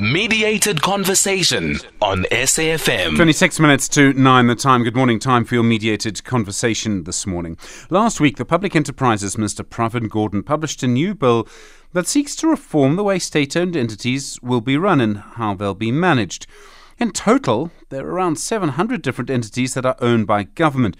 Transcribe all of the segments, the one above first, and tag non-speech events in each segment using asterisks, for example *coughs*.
Mediated conversation on SAFM. 26 minutes to 9 the time. Good morning. Time for your mediated conversation this morning. Last week, the Public Enterprises Minister Pravin Gordhan published a new bill that seeks to reform the way state owned entities will be run and how they'll be managed. In total, there are around 700 different entities that are owned by government.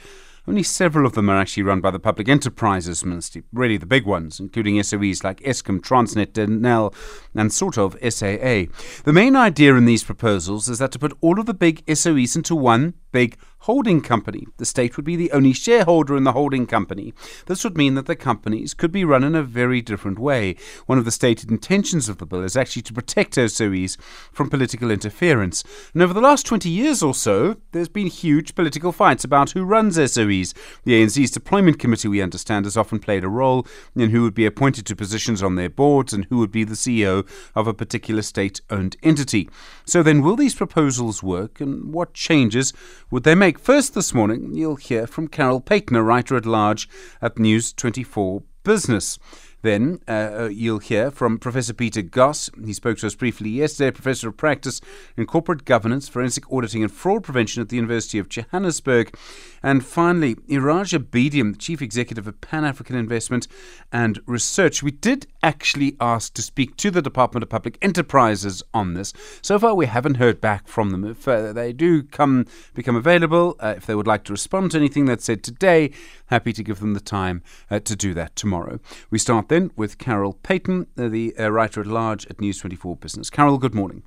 Only several of them are actually run by the Public Enterprises Ministry, really the big ones, including SOEs like Eskom, Transnet, Denel, and sort of SAA. The main idea in these proposals is that to put all of the big SOEs into one big holding company. The state would be the only shareholder in the holding company. This would mean that the companies could be run in a very different way. One of the stated intentions of the bill is actually to protect SOEs from political interference. And over the last 20 years or so, there's been huge political fights about who runs SOEs. The ANC's deployment committee, we understand, has often played a role in who would be appointed to positions on their boards and who would be the CEO of a particular state owned entity. So then, will these proposals work and what changes would they make? First, this morning, you'll hear from Carol Paton, a writer at large at News 24 Business. Then uh, uh, you'll hear from Professor Peter Goss. He spoke to us briefly yesterday, Professor of Practice in Corporate Governance, Forensic Auditing and Fraud Prevention at the University of Johannesburg. And finally, Iraj Abedian, Chief Executive of Pan African Investment and Research. We did actually ask to speak to the Department of Public Enterprises on this. So far, we haven't heard back from them. If uh, they do come become available, uh, if they would like to respond to anything that's said today, happy to give them the time uh, to do that tomorrow. We start then with Carol Paton, uh, the uh, writer at large at News 24 Business. Carol, good morning.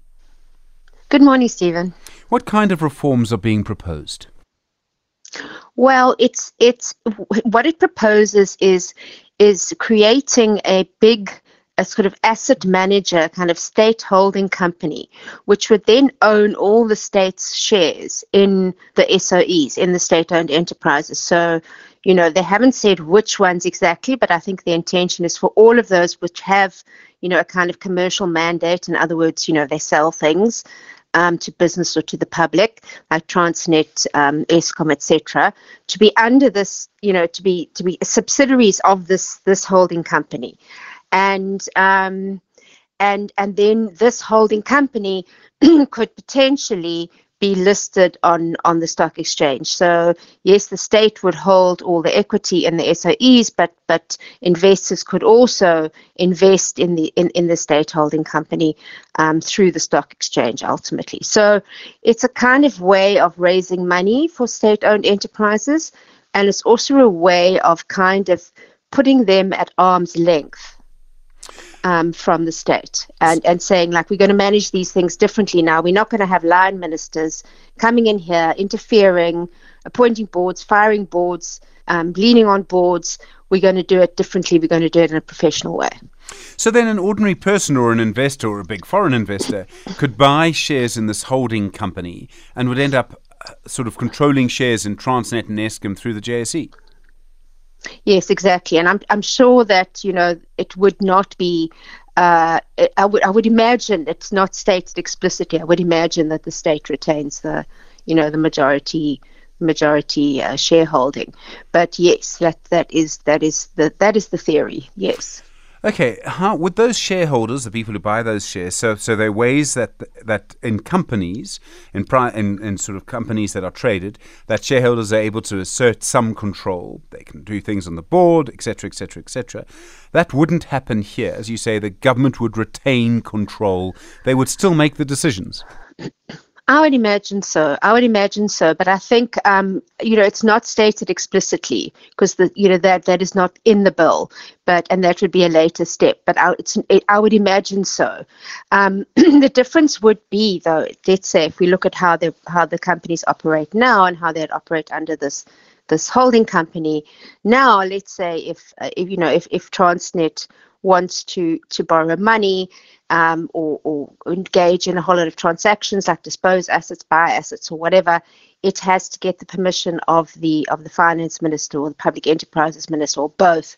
Good morning, Stephen. What kind of reforms are being proposed? Well, it's it's what it proposes is is creating a big a sort of asset manager kind of state holding company, which would then own all the state's shares in the SOEs, in the state owned enterprises. So you know, they haven't said which ones exactly, but I think the intention is for all of those which have, you know, a kind of commercial mandate. In other words, you know, they sell things um, to business or to the public, like Transnet, um, Eskom, etc., to be under this, you know, to be to be subsidiaries of this this holding company, and um, and and then this holding company *clears throat* could potentially be listed on, on the stock exchange. So yes, the state would hold all the equity in the SOEs, but but investors could also invest in the in, in the state holding company um, through the stock exchange ultimately. So it's a kind of way of raising money for state-owned enterprises, and it's also a way of kind of putting them at arm's length um, from the state and, and saying, like, we're going to manage these things differently now. We're not going to have line ministers coming in here, interfering, appointing boards, firing boards, um, leaning on boards. We're going to do it differently. We're going to do it in a professional way. So then, an ordinary person or an investor or a big foreign investor could buy shares in this holding company and would end up uh, sort of controlling shares in Transnet and Eskom through the JSE. Yes, exactly, and I'm I'm sure that you know it would not be. Uh, I would I would imagine it's not stated explicitly. I would imagine that the state retains the, you know, the majority majority uh, shareholding. But yes, that that is that is the that is the theory. Yes. Okay, how would those shareholders, the people who buy those shares, so so there are ways that that in companies, in, pri- in in sort of companies that are traded, that shareholders are able to assert some control. They can do things on the board, etc., etc., etc. That wouldn't happen here, as you say. The government would retain control. They would still make the decisions. I would imagine so. I would imagine so, but I think um, you know it's not stated explicitly because the you know that that is not in the bill, but and that would be a later step. But I, it, I would imagine so. Um, *clears throat* the difference would be though, let's say if we look at how the how the companies operate now and how they'd operate under this this holding company now. Let's say if, uh, if you know if if Transnet wants to to borrow money um, or, or, engage in a whole lot of transactions like dispose assets, buy assets, or whatever, it has to get the permission of the of the finance minister or the public enterprises minister or both.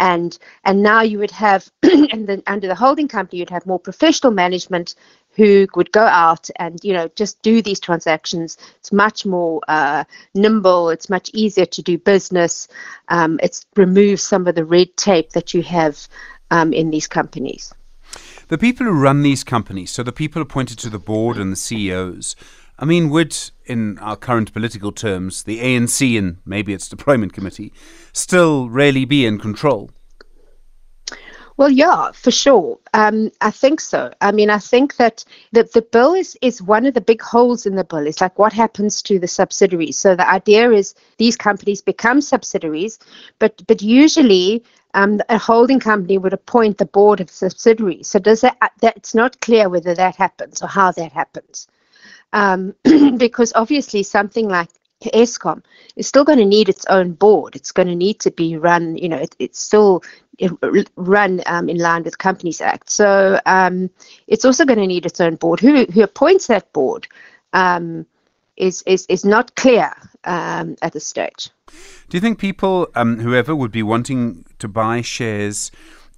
And and now you would have, *clears throat* and then under the holding company, you'd have more professional management who would go out and you know just do these transactions. It's much more uh, nimble. It's much easier to do business. Um, it's removes some of the red tape that you have um, in these companies. The people who run these companies, so the people appointed to the board and the CEOs, I mean, would, in our current political terms, the ANC and maybe its deployment committee still really be in control? Well, yeah, for sure. Um, I think so. I mean, I think that the, the bill is, is one of the big holes in the bill. It's like what happens to the subsidiaries. So the idea is these companies become subsidiaries, but but usually um, a holding company would appoint the board of subsidiaries. So does that, that it's not clear whether that happens or how that happens. Um, *clears throat* because obviously something like Eskom is still going to need its own board. It's going to need to be run, you know, it, it's still run um, in line with Companies Act. So um, it's also going to need its own board. Who who appoints that board um, is, is is not clear um, at this stage. Do you think people, um, whoever, would be wanting to buy shares?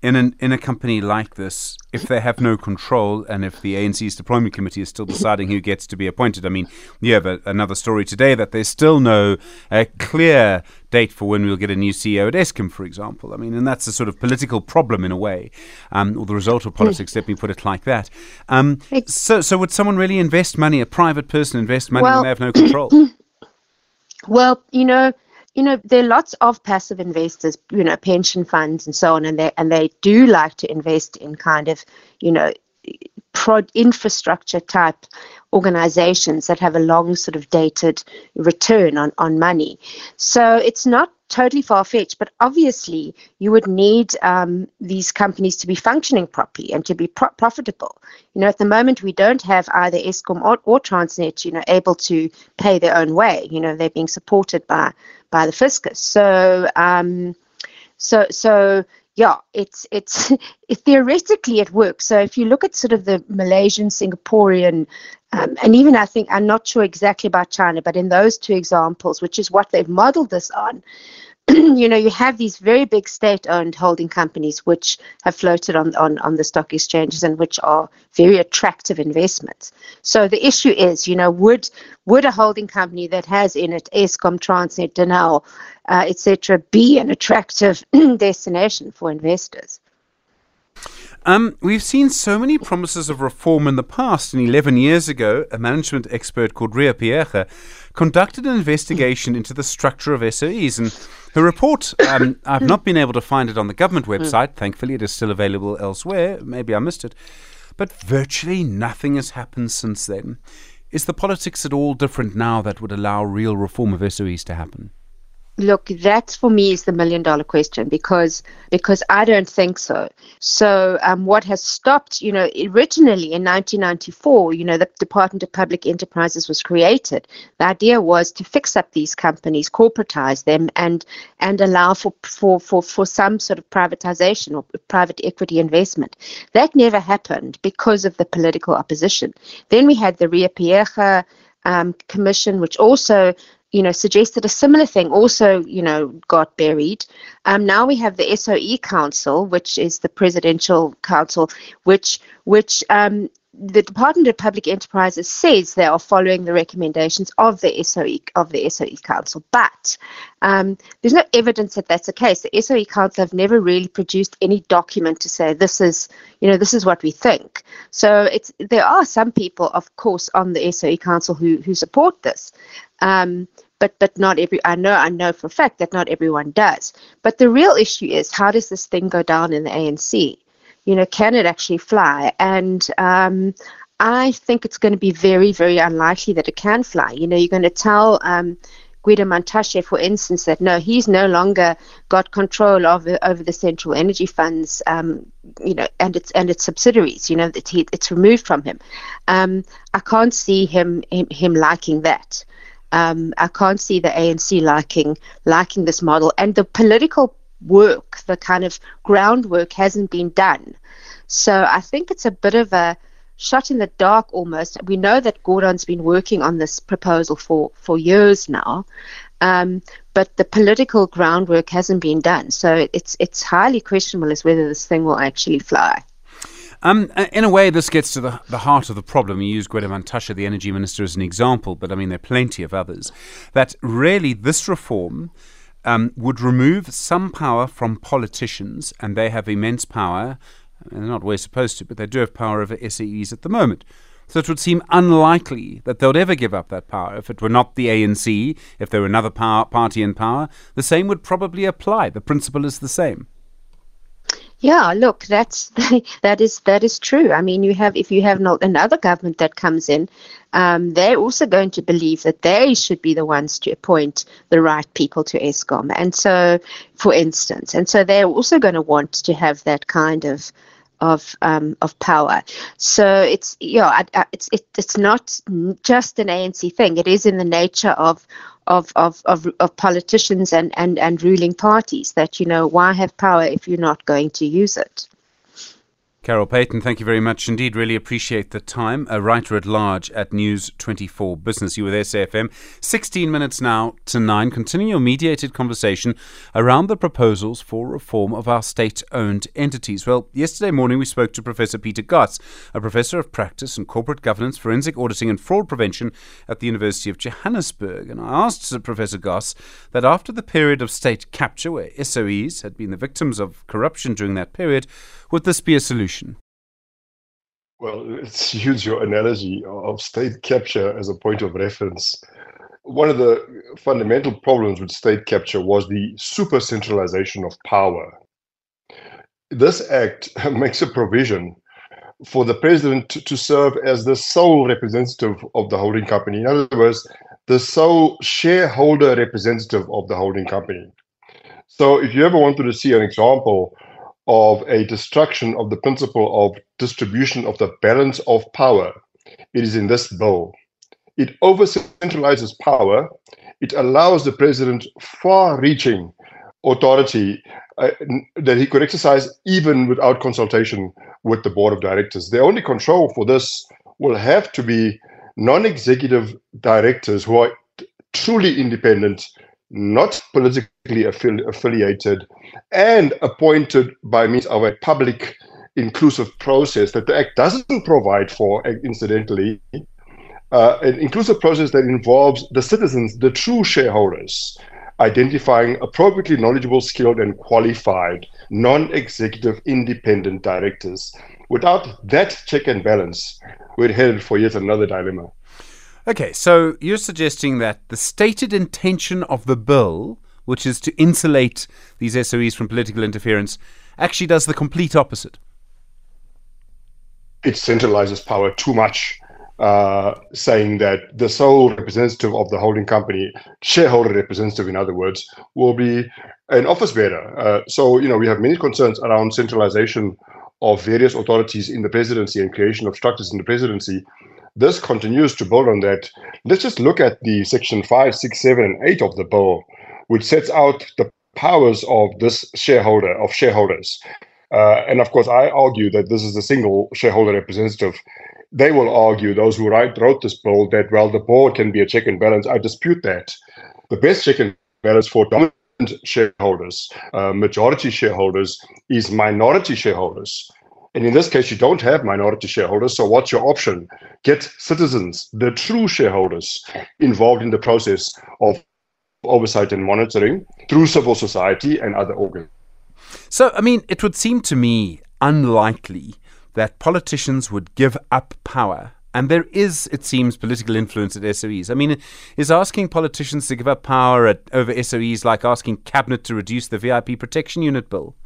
In an in a company like this, if they have no control and if the ANC's deployment committee is still deciding who gets to be appointed, I mean, you have a, another story today that there's still no uh, clear date for when we'll get a new CEO at Eskom, for example. I mean, and that's a sort of political problem in a way, um, or the result of politics. let me put it like that. Um, so, so would someone really invest money, a private person invest money well, when they have no control? *clears throat* Well, you know you know, there are lots of passive investors, you know, pension funds and so on, and they and they do like to invest in kind of, you know, prod infrastructure type organizations that have a long sort of dated return on, on money. So it's not totally far fetched, but obviously you would need um, these companies to be functioning properly and to be pro- profitable. You know, at the moment we don't have either Eskom or, or Transnet, you know, able to pay their own way. You know, they're being supported by by the fiscus. So, um, so, so yeah, it's it's *laughs* it, theoretically it works. So if you look at sort of the Malaysian, Singaporean, um, and even I think I'm not sure exactly about China, but in those two examples, which is what they've modeled this on, *clears throat* you know, you have these very big state-owned holding companies which have floated on, on, on the stock exchanges and which are very attractive investments. So the issue is, you know, would would a holding company that has in it Eskom, Transnet, Denel, uh, etc., be an attractive *clears throat* destination for investors? Um, we've seen so many promises of reform in the past. And 11 years ago, a management expert called Riah Phiyega conducted an investigation into the structure of SOEs. And her report, um, *coughs* I've not been able to find it on the government website. Thankfully, it is still available elsewhere. Maybe I missed it. But virtually nothing has happened since then. Is the politics at all different now that would allow real reform of SOEs to happen? Look, that for me is the million dollar question because because I don't think so. So um, what has stopped, you know, originally in 1994, you know, the Department of Public Enterprises was created. The idea was to fix up these companies, corporatize them, and and allow for for for, for some sort of privatization or private equity investment. That never happened because of the political opposition. Then we had the Riah Phiyega um, commission, which also you know, suggested a similar thing also, you know, got buried. Um, now we have the SOE Council, which is the Presidential Council, which which um, the Department of Public Enterprises says they are following the recommendations of the SOE of the SOE Council, but um, there's no evidence that that's the case. The SOE Council have never really produced any document to say this is, you know, this is what we think. So it's there are some people, of course, on the SOE Council who who support this. Um, but but not every I know I know for a fact that not everyone does. But the real issue is how does this thing go down in the ANC? You know, can it actually fly? And um, I think it's going to be very very unlikely that it can fly. You know, you're going to tell. Um, Gwede Mantashe, for instance, that no, he's no longer got control of over the central energy funds, um, you know, and its and its subsidiaries. You know that he, it's removed from him. Um, I can't see him, him him liking that. Um, I can't see the ANC liking liking this model, and the political work, the kind of groundwork, hasn't been done. So I think it's a bit of a shot in the dark almost. We know that Gordhan's been working on this proposal for, for years now, um, but the political groundwork hasn't been done. So it's it's highly questionable as whether this thing will actually fly. Um, in a way, this gets to the, the heart of the problem. You use Gwede Mantashe, the energy minister, as an example, but I mean, there are plenty of others. That really, this reform um, would remove some power from politicians, and they have immense power they're not always supposed to, but they do have power over SAEs at the moment. So it would seem unlikely that they would ever give up that power. If it were not the ANC, if there were another power, party in power, the same would probably apply. The principle is the same. Yeah, look, that's *laughs* that is that is true. I mean, you have if you have not another government that comes in, um, they're also going to believe that they should be the ones to appoint the right people to Eskom. And so, for instance, and so they're also going to want to have that kind of of um, of power. So it's yeah, it's it, it's not just an ANC thing. It is in the nature of of of of, of politicians and, and and ruling parties that you know why have power if you're not going to use it. Carol Paton, thank you very much indeed. Really appreciate the time. A writer at large at News 24 Business. You with SAFM. 16 minutes now to 9. Continue your mediated conversation around the proposals for reform of our state owned entities. Well, yesterday morning we spoke to Professor Peter Goss, a professor of practice and corporate governance, forensic auditing, and fraud prevention at the University of Johannesburg. And I asked Professor Goss that after the period of state capture, where SOEs had been the victims of corruption during that period, would this be a solution? Well, let's *laughs* use your analogy of state capture as a point of reference. One of the fundamental problems with state capture was the super centralization of power. This act *laughs* makes a provision for the president to serve as the sole representative of the holding company. In other words, the sole shareholder representative of the holding company. So, if you ever wanted to see an example of a destruction of the principle of distribution of the balance of power. It is in this bill. It over centralizes power. It allows the president far reaching authority uh, that he could exercise even without consultation with the board of directors. The only control for this will have to be non executive directors who are truly independent not politically affili- affiliated, and appointed by means of a public inclusive process that the Act doesn't provide for, incidentally. Uh, an inclusive process that involves the citizens, the true shareholders, identifying appropriately knowledgeable, skilled, and qualified non executive independent directors. Without that check and balance, we're headed for yet another dilemma. Okay, so you're suggesting that the stated intention of the bill, which is to insulate these SOEs from political interference, actually does the complete opposite. It centralizes power too much, uh, saying that the sole representative of the holding company, shareholder representative, in other words, will be an office bearer. Uh, so, you know, we have many concerns around centralization of various authorities in the presidency and creation of structures in the presidency this continues to build on that. Let's just look at the section 5, 6, 7, and 8 of the bill, which sets out the powers of this shareholder, of shareholders. Uh, and of course, I argue that this is a single shareholder representative. They will argue, those who write, wrote this bill, that, well, the board can be a check and balance. I dispute that. The best check and balance for dominant shareholders, uh, majority shareholders, is minority shareholders. And in this case, you don't have minority shareholders. So what's your option? Get citizens, the true shareholders, involved in the process of oversight and monitoring through civil society and other organs. So, I mean, it would seem to me unlikely that politicians would give up power. And there is, it seems, political influence at SOEs. I mean, is asking politicians to give up power at, over SOEs like asking Cabinet to reduce the VIP protection unit bill?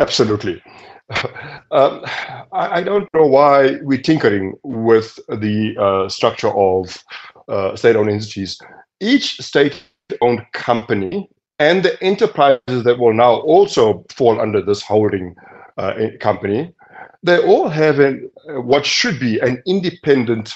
Absolutely. *laughs* Um, I, I, don't know why we're tinkering with the uh, structure of uh, state-owned entities. Each state-owned company and the enterprises that will now also fall under this holding uh, company, they all have an, what should be an independent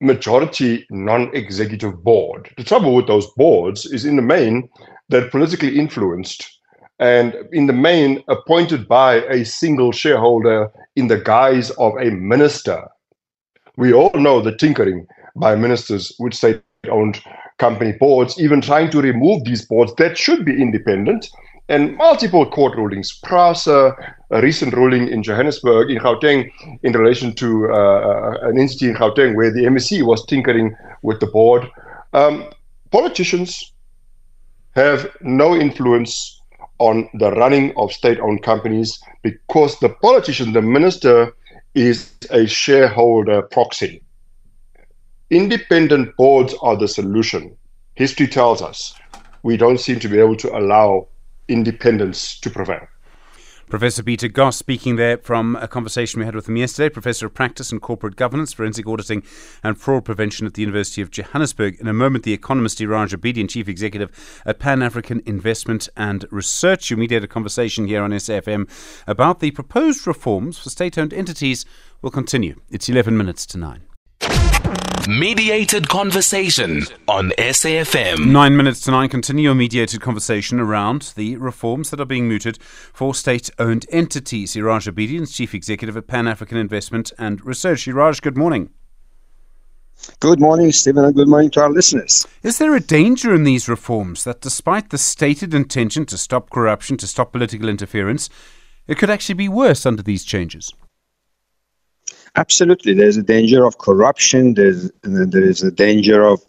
majority non-executive board. The trouble with those boards is in the main they're politically influenced and in the main appointed by a single shareholder in the guise of a minister. We all know the tinkering by ministers with state owned company boards, even trying to remove these boards that should be independent. And multiple court rulings, PRASA, a recent ruling in Johannesburg, in Gauteng, in relation to uh, an entity in Gauteng where the MEC was tinkering with the board. Um, politicians have no influence on the running of state owned companies because the politician, the minister, is a shareholder proxy. Independent boards are the solution. History tells us we don't seem to be able to allow independence to prevail. Professor Peter Goss speaking there from a conversation we had with him yesterday, Professor of Practice and Corporate Governance, Forensic Auditing and Fraud Prevention at the University of Johannesburg. In a moment, the economist Iraj Abedian, Chief Executive at Pan African Investment and Research. You mediate a conversation here on SAFM about the proposed reforms for state owned entities will continue. It's 11 minutes to 9. Mediated conversation on SAFM. Nine minutes to nine. Continue your mediated conversation around the reforms that are being mooted for state owned entities. Iraj Abedian, Chief Executive at Pan African Investment and Research. Iraj, good morning. Good morning, Stephen, and good morning to our listeners. Is there a danger in these reforms that despite the stated intention to stop corruption, to stop political interference, it could actually be worse under these changes? Absolutely, there's a danger of corruption. There's there is a danger of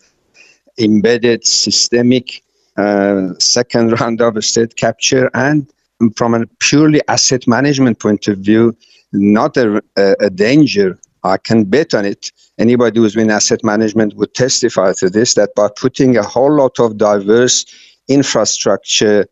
embedded systemic uh, second *laughs* round of state capture, and from a purely asset management point of view, not a, a danger. I can bet on it. Anybody who's been asset management would testify to this. That by putting a whole lot of diverse infrastructure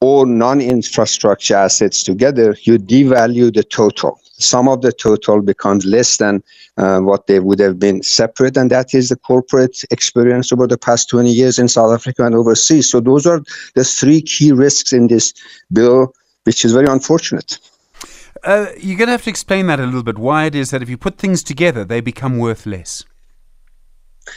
or non-infrastructure assets together, you devalue the total some of the total becomes less than uh, what they would have been separate. And that is the corporate experience over the past 20 years in South Africa and overseas. So those are the three key risks in this bill, which is very unfortunate. Uh, you're going to have to explain that a little bit. Why it is that if you put things together, they become worth less.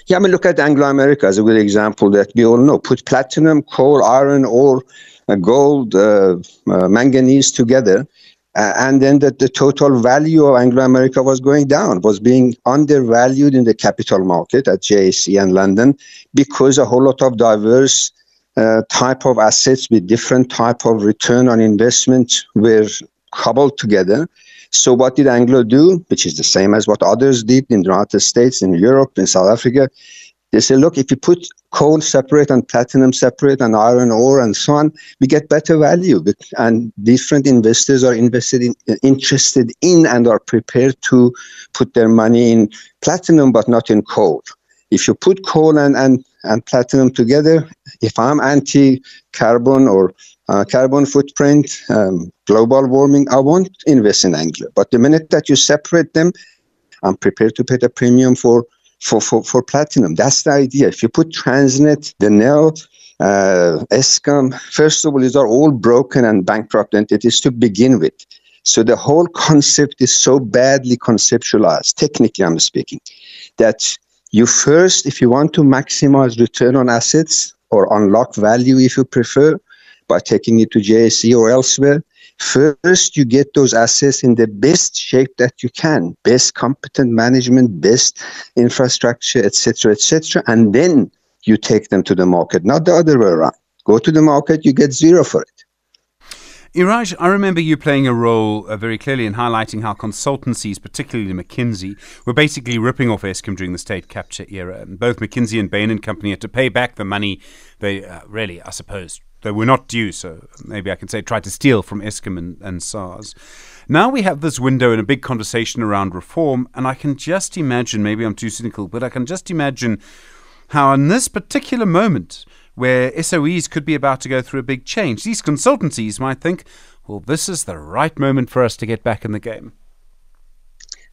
Yeah, I mean, look at Anglo America as a good example that we all know. Put platinum, coal, iron ore, uh, gold, uh, uh, manganese together, uh, and then that the total value of Anglo America was going down, was being undervalued in the capital market at JSE and London because a whole lot of diverse uh, type of assets with different type of return on investment were cobbled together. So what did Anglo do, which is the same as what others did in the United States, in Europe, in South Africa? They say, look, if you put coal separate and platinum separate and iron ore and so on, we get better value. And different investors are invested in, interested in and are prepared to put their money in platinum, but not in coal. If you put coal and, and, and platinum together, if I'm anti-carbon or uh, carbon footprint, um, global warming, I won't invest in Anglo. But the minute that you separate them, I'm prepared to pay the premium for for, for, for platinum. That's the idea. If you put Transnet, Denel, uh, Eskom, first of all, these are all broken and bankrupt entities to begin with. So the whole concept is so badly conceptualized, technically I'm speaking, that you first, if you want to maximize return on assets or unlock value if you prefer, by taking it to JSE or elsewhere, First, you get those assets in the best shape that you can, best competent management, best infrastructure, etc., etc., and then you take them to the market, not the other way around. Go to the market, you get zero for it. Iraj, I remember you playing a role uh, very clearly in highlighting how consultancies, particularly McKinsey, were basically ripping off Eskom during the state capture era. Both McKinsey and Bain and Company had to pay back the money they uh, really, I suppose, they were not due, so maybe I can say tried to steal from Eskom and, and SARS. Now we have this window and a big conversation around reform, and I can just imagine, maybe I'm too cynical, but I can just imagine how in this particular moment where SOEs could be about to go through a big change, these consultancies might think, well, this is the right moment for us to get back in the game.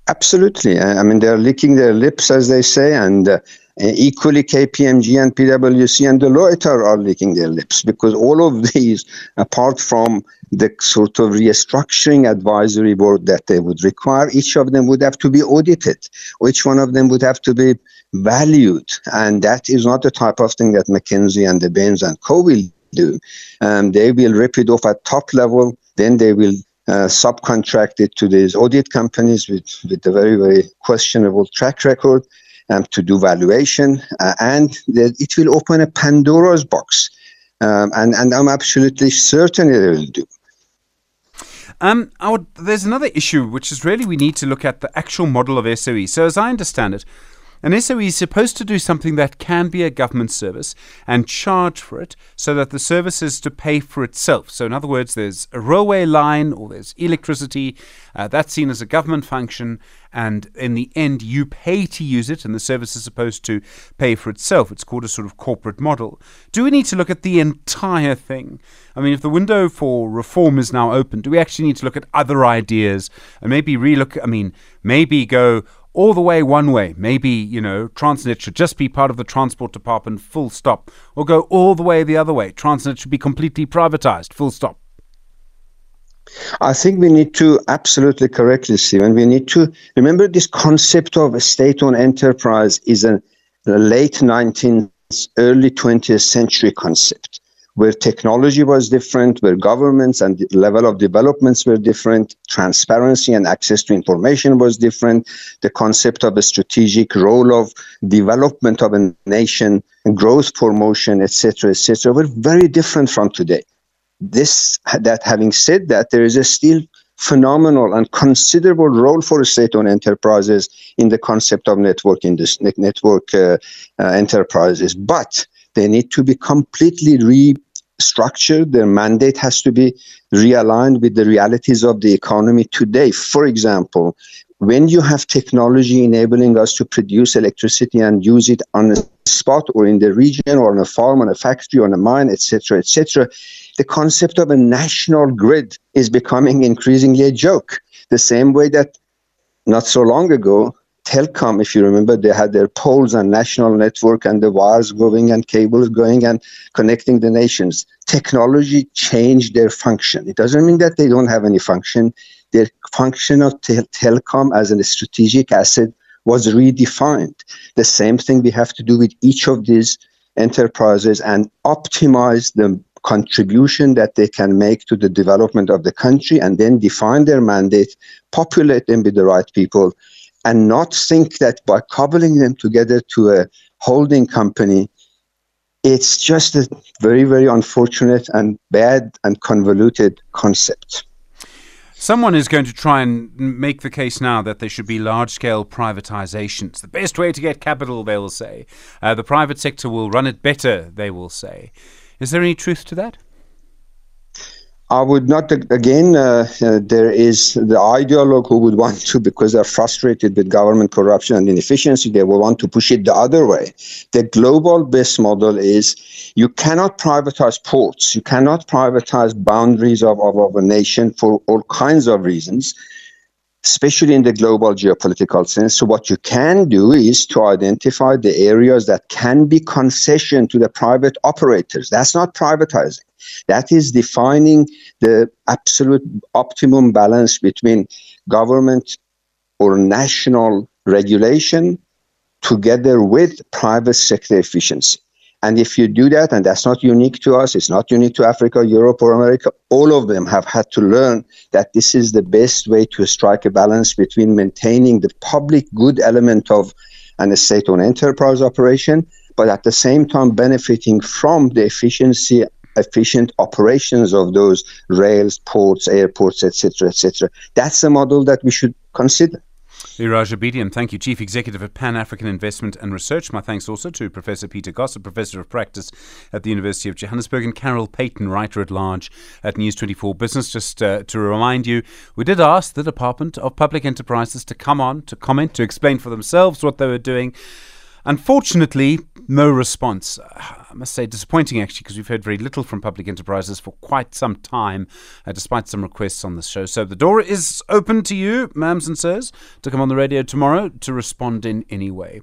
Absolutely. I mean, they're licking their lips, as they say, and uh, equally KPMG and PwC and Deloitte are, licking their lips because all of these, apart from the sort of restructuring advisory board that they would require, each of them would have to be audited. Each one of them would have to be valued. And that is not the type of thing that McKinsey and the Bains and Co will do. Um, they will rip it off at top level, then they will uh, it to these audit companies with, with a very, very questionable track record um, to do valuation. Uh, and it will open a Pandora's box. Um, and, and I'm absolutely certain it will do. Um, would, there's another issue, which is really we need to look at the actual model of SOE. So, as I understand it, An SOE is supposed to do something that can be a government service and charge for it so that the service is to pay for itself. So, in other words, there's a railway line or there's electricity, uh, that's seen as a government function, and in the end, you pay to use it, and the service is supposed to pay for itself. It's called a sort of corporate model. Do we need to look at the entire thing? I mean, if the window for reform is now open, do we actually need to look at other ideas and maybe relook? I mean, maybe go all the way one way. Maybe, you know, Transnet should just be part of the transport department, full stop. Or go all the way the other way. Transnet should be completely privatized, full stop. I think we need to absolutely correctly, Stephen. We need to remember this concept of a state owned enterprise is a, a late 19th, early 20th century concept where technology was different, where governments and the level of developments were different, transparency and access to information was different, the concept of a strategic role of development of a nation, growth promotion, etc., etc., were very different from today. This that having said that, there is a still phenomenal and considerable role for state-owned enterprises in the concept of network industry, network uh, uh, enterprises, but they need to be completely restructured. Their mandate has to be realigned with the realities of the economy today. For example, when you have technology enabling us to produce electricity and use it on a spot or in the region or on a farm, on a factory, on a mine, etc., etc., the concept of a national grid is becoming increasingly a joke. The same way that not so long ago, Telkom, if you remember, they had their poles and national network and the wires going and cables going and connecting the nations. Technology changed their function. It doesn't mean that they don't have any function. Their function of tel- telecom as a strategic asset was redefined. The same thing we have to do with each of these enterprises and optimize the contribution that they can make to the development of the country and then define their mandate, populate them with the right people, and not think that by cobbling them together to a holding company, it's just a very, very unfortunate and bad and convoluted concept. Someone is going to try and make the case now that there should be large scale privatizations. The best way to get capital, they will say. Uh, the private sector will run it better, they will say. Is there any truth to that? I would not, again, uh, uh, there is the ideologue who would want to, because they're frustrated with government corruption and inefficiency, they will want to push it the other way. The global best model is you cannot privatize ports, you cannot privatize boundaries of, of, of a nation for all kinds of reasons especially in the global geopolitical sense. So what you can do is to identify the areas that can be concession to the private operators. That's not privatizing. That is defining the absolute optimum balance between government or national regulation together with private sector efficiency. And if you do that, and that's not unique to us, it's not unique to Africa, Europe, or America, all of them have had to learn that this is the best way to strike a balance between maintaining the public good element of an state owned enterprise operation, but at the same time benefiting from the efficiency efficient operations of those rails, ports, airports, etc., etc. That's the model that we should consider. Iraj Abedian, thank you, Chief Executive at Pan African Investment and Research. My thanks also to Professor Peter Gossip, Professor of Practice at the University of Johannesburg, and Carol Paton, Writer at Large at News 24 Business. Just uh, to remind you, we did ask the Department of Public Enterprises to come on, to comment, to explain for themselves what they were doing. Unfortunately, no response. I must say, disappointing actually, because we've heard very little from public enterprises for quite some time, uh, despite some requests on the show. So the door is open to you, ma'ams and sirs, to come on the radio tomorrow to respond in any way.